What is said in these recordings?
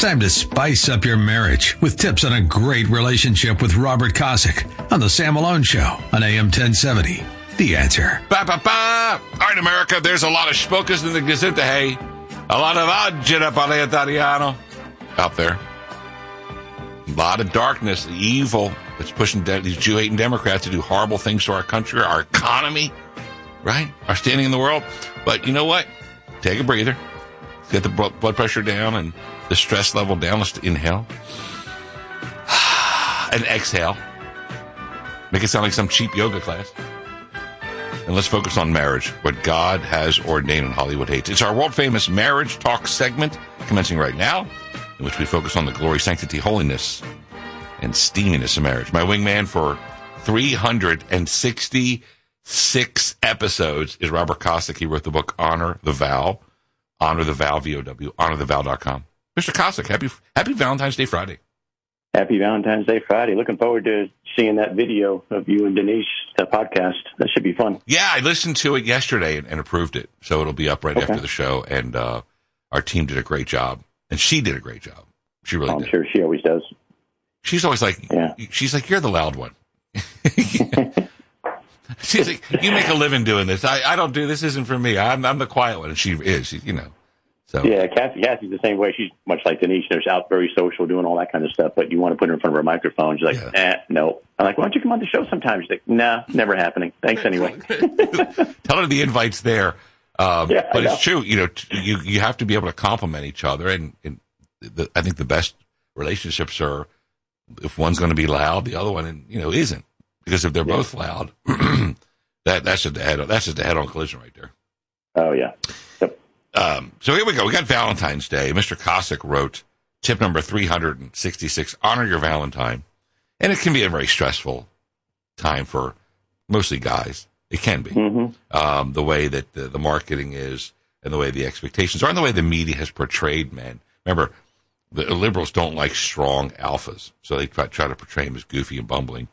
time to spice up your marriage with tips on a great relationship with Robert Kosick on The Sam Malone Show on AM 1070. The answer. Ba, ba, ba. All right, America, there's a lot of spokers in the Gazette, hey. A lot of agita para italiano out there. A lot of darkness, the evil that's pushing de- these Jew hating Democrats to do horrible things to our country, our economy, right? Our standing in the world. But you know what? Take a breather, get the blood pressure down and the stress level down. Let's inhale and exhale. Make it sound like some cheap yoga class. And let's focus on marriage, what God has ordained and Hollywood hates. It's our world famous marriage talk segment commencing right now, in which we focus on the glory, sanctity, holiness, and steaminess of marriage. My wingman for 366 episodes is Robert Kosick. He wrote the book Honor the Vow, Honor the Vow, V-O-W, honorthevow.com. Mr. Kosick, happy, happy Valentine's Day Friday. Happy Valentine's Day Friday. Looking forward to seeing that video of you and Denise, the podcast. That should be fun. Yeah, I listened to it yesterday and, and approved it. So it'll be up right Okay. after the show. And uh, our team did a great job. And she did a great job. She really I'm did. sure she always does. She's always like, Yeah. she's like, you're the loud one. she's like, you make a living doing this. I, I don't do this. Isn't for me. I'm, I'm the quiet one. And she is, she, you know. So Yeah, Kathy, Kathy's the same way. She's much like Denise. She's out very social, doing all that kind of stuff. But you want to put her in front of her microphone. She's like, Yeah. eh, no. I'm like, why don't you come on the show sometime? She's like, nah, never happening. Thanks anyway. tell her the invite's there. Um, Yeah, but it's true. You know, t- you you have to be able to compliment each other, and, and the, I think the best relationships are if one's going to be loud, the other one, you know, isn't. Because if they're Yeah. both loud, that that's just a head that's just a head on collision right there. oh, yeah. Yep. Um, so here we go. We got Valentine's Day. Mr. Kosick wrote tip number 366 honor your Valentine. And it can be a very stressful time for mostly guys. It can be. hmm Um, the way that the, the marketing is and the way the expectations are and the way the media has portrayed men. Remember, the liberals don't like strong alphas. So they try, try to portray him as goofy and bumbling.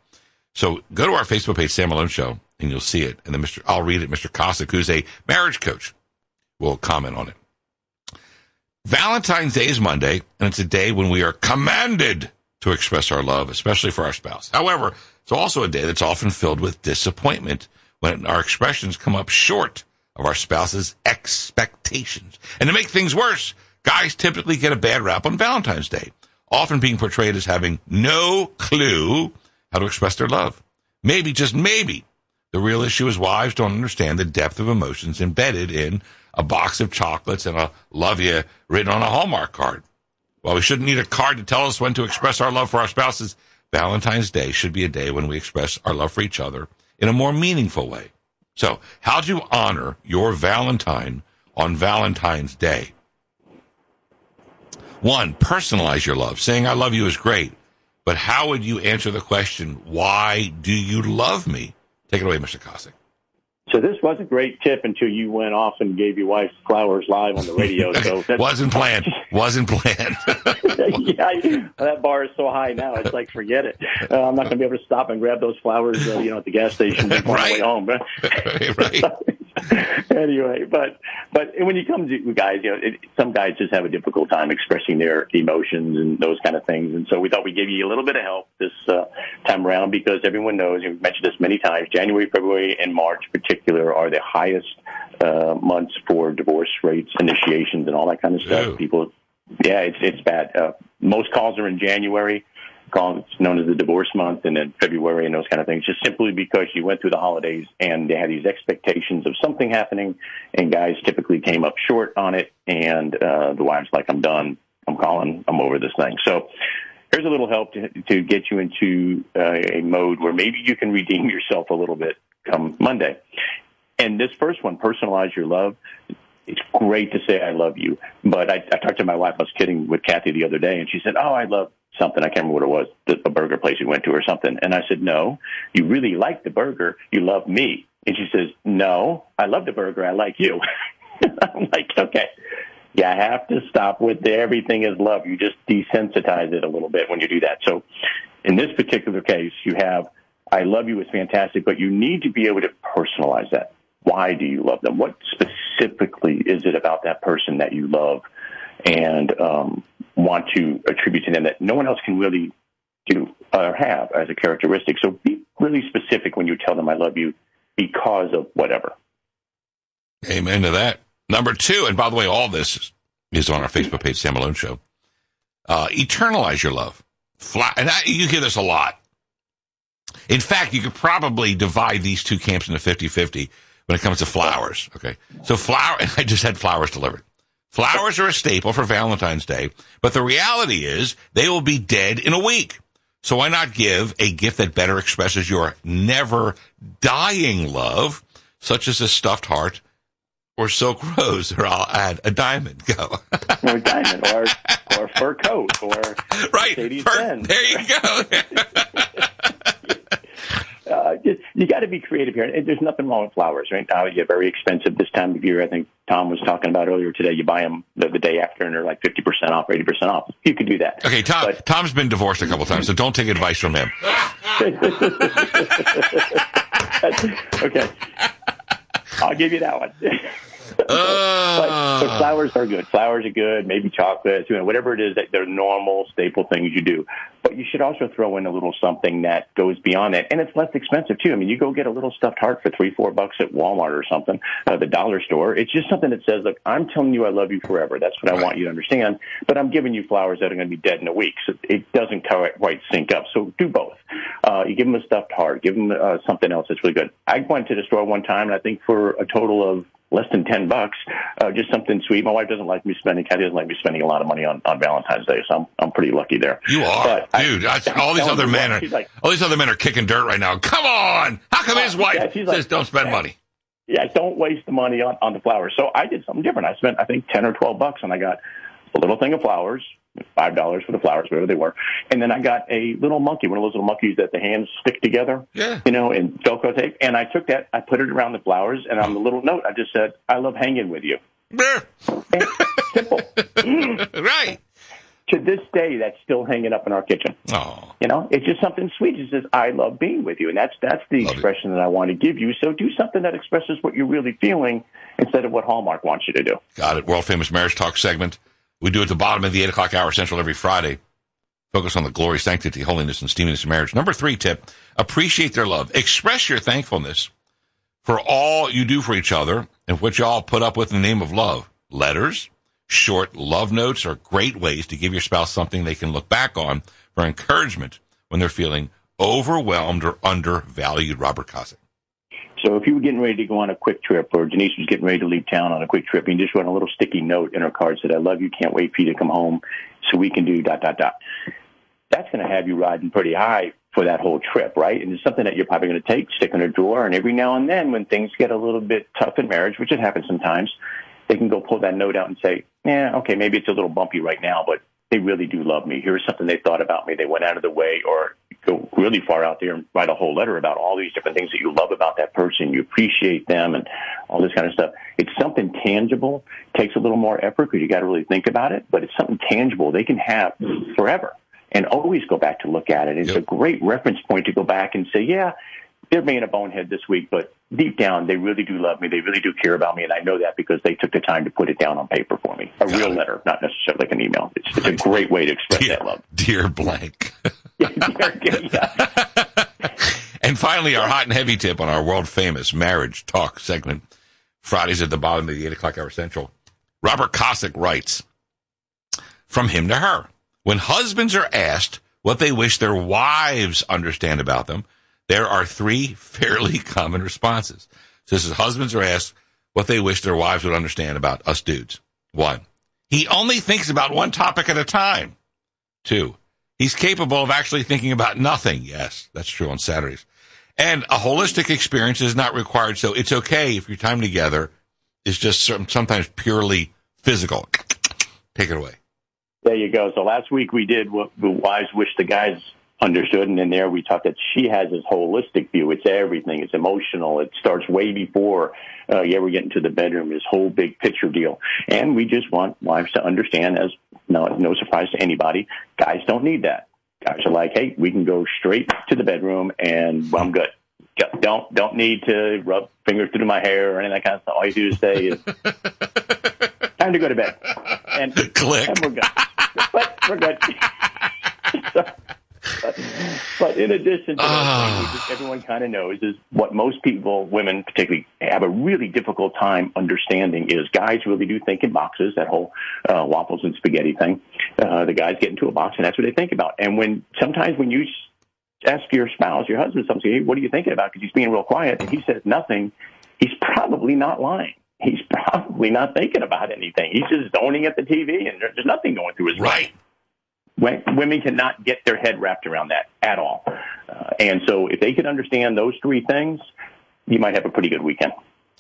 So go to our Facebook page, Sam Malone Show, and you'll see it. And then Mr. I'll read it. Mr. Kosick, who's a marriage coach, will comment on it. Valentine's Day is Monday, and it's a day when we are commanded to express our love, especially for our spouse. However, it's also a day that's often filled with disappointment when our expressions come up short of our spouse's expectations. And to make things worse, guys typically get a bad rap on Valentine's Day, often being portrayed as having no clue how to express their love. Maybe, just maybe, the real issue is wives don't understand the depth of emotions embedded in a box of chocolates and a love you written on a Hallmark card. While we shouldn't need a card to tell us when to express our love for our spouses, Valentine's Day should be a day when we express our love for each other in a more meaningful way. So, how do you honor your Valentine on Valentine's Day? One, personalize your love. Saying I love you is great, but how would you answer the question, why do you love me? Take it away, Mr. Kosick. So this was a great tip until you went off and gave your wife flowers live on the radio. So Wasn't planned. Wasn't planned. yeah, that bar is so high now. It's like forget it. Uh, I'm not going to be able to stop and grab those flowers, uh, you know, at the gas station on Right. the way home. right. anyway, but but when you come to guys, you know, it, some guys just have a difficult time expressing their emotions and those kind of things. And so we thought we'd give you a little bit of help this uh, time around because everyone knows, and we've mentioned this many times, January, February, and March, in particular, are the highest uh, months for divorce rates, initiations, and all that kind of stuff. Ew. People, yeah, it's it's bad. Uh, most calls are in January. It's known as the divorce month, and then February and those kind of things. Just simply because you went through the holidays and they had these expectations of something happening, and guys typically came up short on it, and uh, the wives like, "I'm done. I'm calling. I'm over this thing." So. Here's a little help to, to get you into uh, a mode where maybe you can redeem yourself a little bit come Monday. And this first one, personalize your love. It's great to say I love you, but I, I talked to my wife. I was kidding with Kathy the other day, and she said, "Oh, I love something. I can't remember what it was, the, the burger place we went to or something." And I said, "No, you really like the burger. You love me." And she says, "No, I love the burger. I like you." I'm like, "Okay." You have to stop with the everything is love. You just desensitize it a little bit when you do that. So, in this particular case, you have I love you is fantastic, but you need to be able to personalize that. Why do you love them? What specifically is it about that person that you love? And um, want to attribute to them that no one else can really do or have as a characteristic. So be really specific when you tell them I love you because of whatever. Amen to that. Number two, and by the way, all this is on our Facebook page, Sam Malone Show. Uh, eternalize your love. Fly, and I, you hear this a lot. In fact, you could probably divide these two camps into 50 50 when it comes to flowers. Okay. So, flower, I just had flowers delivered. Flowers are a staple for Valentine's Day, but the reality is they will be dead in a week. So, why not give a gift that better expresses your never dying love, such as a stuffed heart or silk rose, or I'll add a diamond. Go. or a diamond, or or fur coat, or right. Fur, there you go. you got to be creative here. And there's nothing wrong with flowers, right? Now you're very expensive this time of year. I think Tom was talking about earlier today. You buy them the, the day after, and they're like 50% off, 80% off. You could do that. Okay, Tom. But, Tom's been divorced a couple times, so don't take advice from him. okay, I'll give you that one. but, but, flowers are good. Flowers are good. Maybe chocolates, you know, whatever it is that they're normal staple things you do. But you should also throw in a little something that goes beyond that, and it's less expensive too. I mean, you go get a little stuffed heart for three, four bucks at Walmart or something, uh, the dollar store. It's just something that says, "Look, I'm telling you, I love you forever." That's what I want you to understand. But I'm giving you flowers that are going to be dead in a week, so it doesn't quite sync up. So do both. Uh, you give them a stuffed heart, give them uh, something else that's really good. I went to the store one time, and I think for a total of less than 10 bucks, uh, just something sweet. My wife doesn't like me spending, Kathy doesn't like me spending a lot of money on, on Valentine's Day, so I'm, I'm pretty lucky there. You are, but dude. I, I, all these other men are, like, all these other men are kicking dirt right now. Come on. How come his wife yeah, says like, don't spend money? Yeah, don't waste the money on, on the flowers. So I did something different. I spent, I think, 10 or 12 bucks and I got a little thing of flowers, five dollars for the flowers, whatever they were. And then I got a little monkey, one of those little monkeys that the hands stick together, yeah. you know, in Velcro tape. And I took that, I put it around the flowers, and on the little note, I just said, "I love hanging with you." Simple, right? To this day, that's still hanging up in our kitchen. Oh, you know, it's just something sweet. It says, "I love being with you," and that's that's the love expression it. that I want to give you. So do something that expresses what you're really feeling instead of what Hallmark wants you to do. Got it. World famous marriage talk segment. We do at the bottom of the 8 o'clock hour central every Friday. Focus on the glory, sanctity, holiness, and steaminess of marriage. Number three tip, appreciate their love. Express your thankfulness for all you do for each other and what y'all put up with in the name of love. Letters, short love notes are great ways to give your spouse something they can look back on for encouragement when they're feeling overwhelmed or undervalued. Robert Kosick. So if you were getting ready to go on a quick trip, or Denise was getting ready to leave town on a quick trip, and you just wrote a little sticky note in her card said, "I love you, can't wait for you to come home, so we can do dot dot dot." That's going to have you riding pretty high for that whole trip, right? And it's something that you're probably going to take, stick in a drawer, and every now and then, when things get a little bit tough in marriage, which it happens sometimes, they can go pull that note out and say, "Yeah, okay, maybe it's a little bumpy right now, but they really do love me. Here's something they thought about me. They went out of the way, or go really far out there and write a whole letter about all these different things that you love about that person. You appreciate them and all this kind of stuff. It's something tangible. It takes a little more effort because you got to really think about it, but it's something tangible they can have forever and always go back to look at it. It's yep. a great reference point to go back and say, yeah, they're being a bonehead this week, but deep down, they really do love me. They really do care about me, and I know that because they took the time to put it down on paper for me. A Got real it. letter, not necessarily like an email. It's, it's a great way to express dear, that love. Dear blank. and finally, our hot and heavy tip on our world famous marriage talk segment, Fridays at the bottom of the 8 o'clock hour central. Robert Kosick writes, From him to her. When husbands are asked what they wish their wives understand about them, there are three fairly common responses. So this is husbands are asked what they wish their wives would understand about us dudes. One, he only thinks about one topic at a time. Two, he's capable of actually thinking about nothing. Yes, that's true on Saturdays. And a holistic experience is not required. So it's okay if your time together is just sometimes purely physical. Take it away. There you go. So last week we did what the wise wish the guys understood. And in there, we talked that she has this holistic view. It's everything. It's emotional. It starts way before uh, you ever get into the bedroom. This whole big picture deal. And we just want wives to understand, as no, no surprise to anybody, guys don't need that. Guys are like, hey, we can go straight to the bedroom, and well, I'm good. Don't don't need to rub fingers through my hair or any of that kind of stuff. All you do is say is time to go to bed, and click. And we're good. But we're good. so, but, but, in addition to that, oh. everyone kind of knows is what most people, women particularly, have a really difficult time understanding is guys really do think in boxes. That whole uh, waffles and spaghetti thing. Uh, the guys get into a box, and that's what they think about. And when sometimes when you ask your spouse, your husband, something, hey, what are you thinking about? Because he's being real quiet, and he says nothing. He's probably not lying he's probably not thinking about anything. He's just zoning at the TV, and there's nothing going through his right. When, women cannot get their head wrapped around that at all. Uh, and so, if they can understand those three things, you might have a pretty good weekend.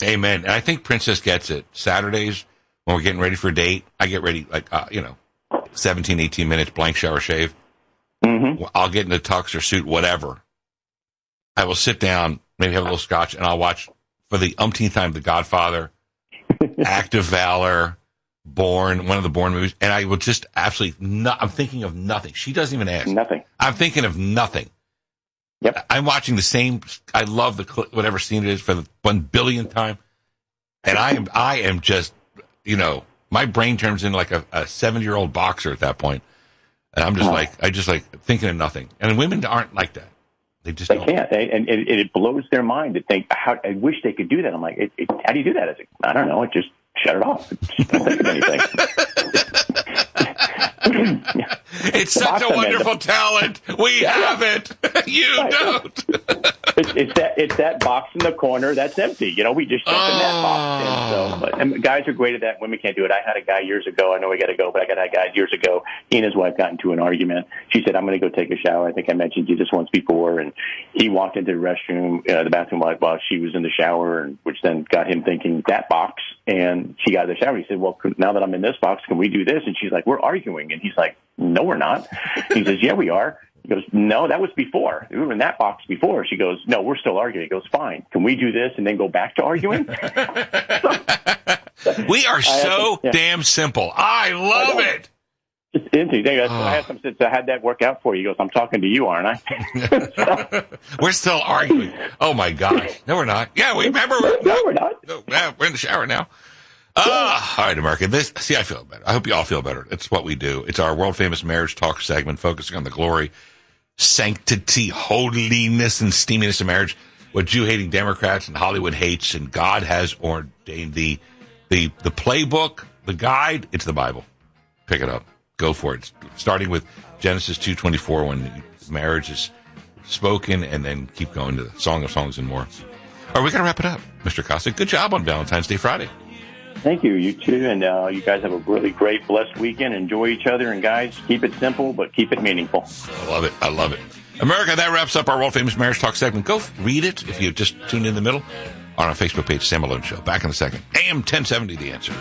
Amen. And I think Princess gets it. Saturdays when we're getting ready for a date, I get ready like uh, you know, 17, 18 minutes, blank shower, shave. Mm-hmm. I'll get in a tux or suit, whatever. I will sit down, maybe have a little scotch, and I'll watch for the umpteenth time The Godfather Act of Valor, Bourne, one of the Bourne movies, and I will just absolutely not. I'm thinking of nothing. She doesn't even ask. Nothing. I'm thinking of nothing. Yep. I'm watching the same. I love the whatever scene it is for the one billionth time, and I am I am just you know my brain turns into like a, a seven year old boxer at that point, and I'm just oh. like I just like thinking of nothing. And women aren't like that. They just they don't. can't, they, and, and, it blows their mind to think. How I wish they could do that. I'm like, it, it, how do you do that? It's I don't know. It just shut it off. Don't think of anything. it's such a wonderful talent. We have it. You right. don't. it's, it's, that it's that box in the corner that's empty. You know, we just jump oh. in that box. And so, but, and guys are great at that. Women can't do it. I had a guy years ago. I know we got to go, but I got a guy years ago. He and his wife got into an argument. She said, "I'm going to go take a shower." I think I mentioned you this once before, and he walked into the restroom, uh, the bathroom while, while she was in the shower, and which then got him thinking that box. And she got out of the shower. He said, "Well, now that I'm in this box, can we do this?" And she's like, "We're arguing." And he's like, no, we're not. He says, yeah, we are. He goes, no, that was before. We were in that box before. She goes, no, we're still arguing. He goes, fine. Can we do this and then go back to arguing? we are so yeah. damn simple. I love I it. It's interesting. Oh. I had some since I had that work out for you. He goes, I'm talking to you, aren't I? we're still arguing. Oh my gosh. No, we're not. Yeah, we remember. We're, no, we're not. No, we're in the shower now. Ah, all right, America. This, see, I feel better. I hope you all feel better. It's what we do. It's our world famous marriage talk segment focusing on the glory, sanctity, holiness, and steaminess of marriage. What Jew hating Democrats and Hollywood hates, and God has ordained the the the playbook, the guide. It's the Bible. Pick it up. Go for it. Starting with Genesis two twenty four, when marriage is spoken, and then keep going to the Song of Songs and more. All right, we got to wrap it up, Mr. Kosick. Good job on Valentine's Day Friday. Thank you. You too. And uh, you guys have a really great, blessed weekend. Enjoy each other. And guys, keep it simple, but keep it meaningful. I love it. I love it. America, that wraps up our world famous marriage talk segment. Go read it if you just tuned in the middle on our Facebook page, Sam Malone Show. Back in a second. AM 1070, The Answer.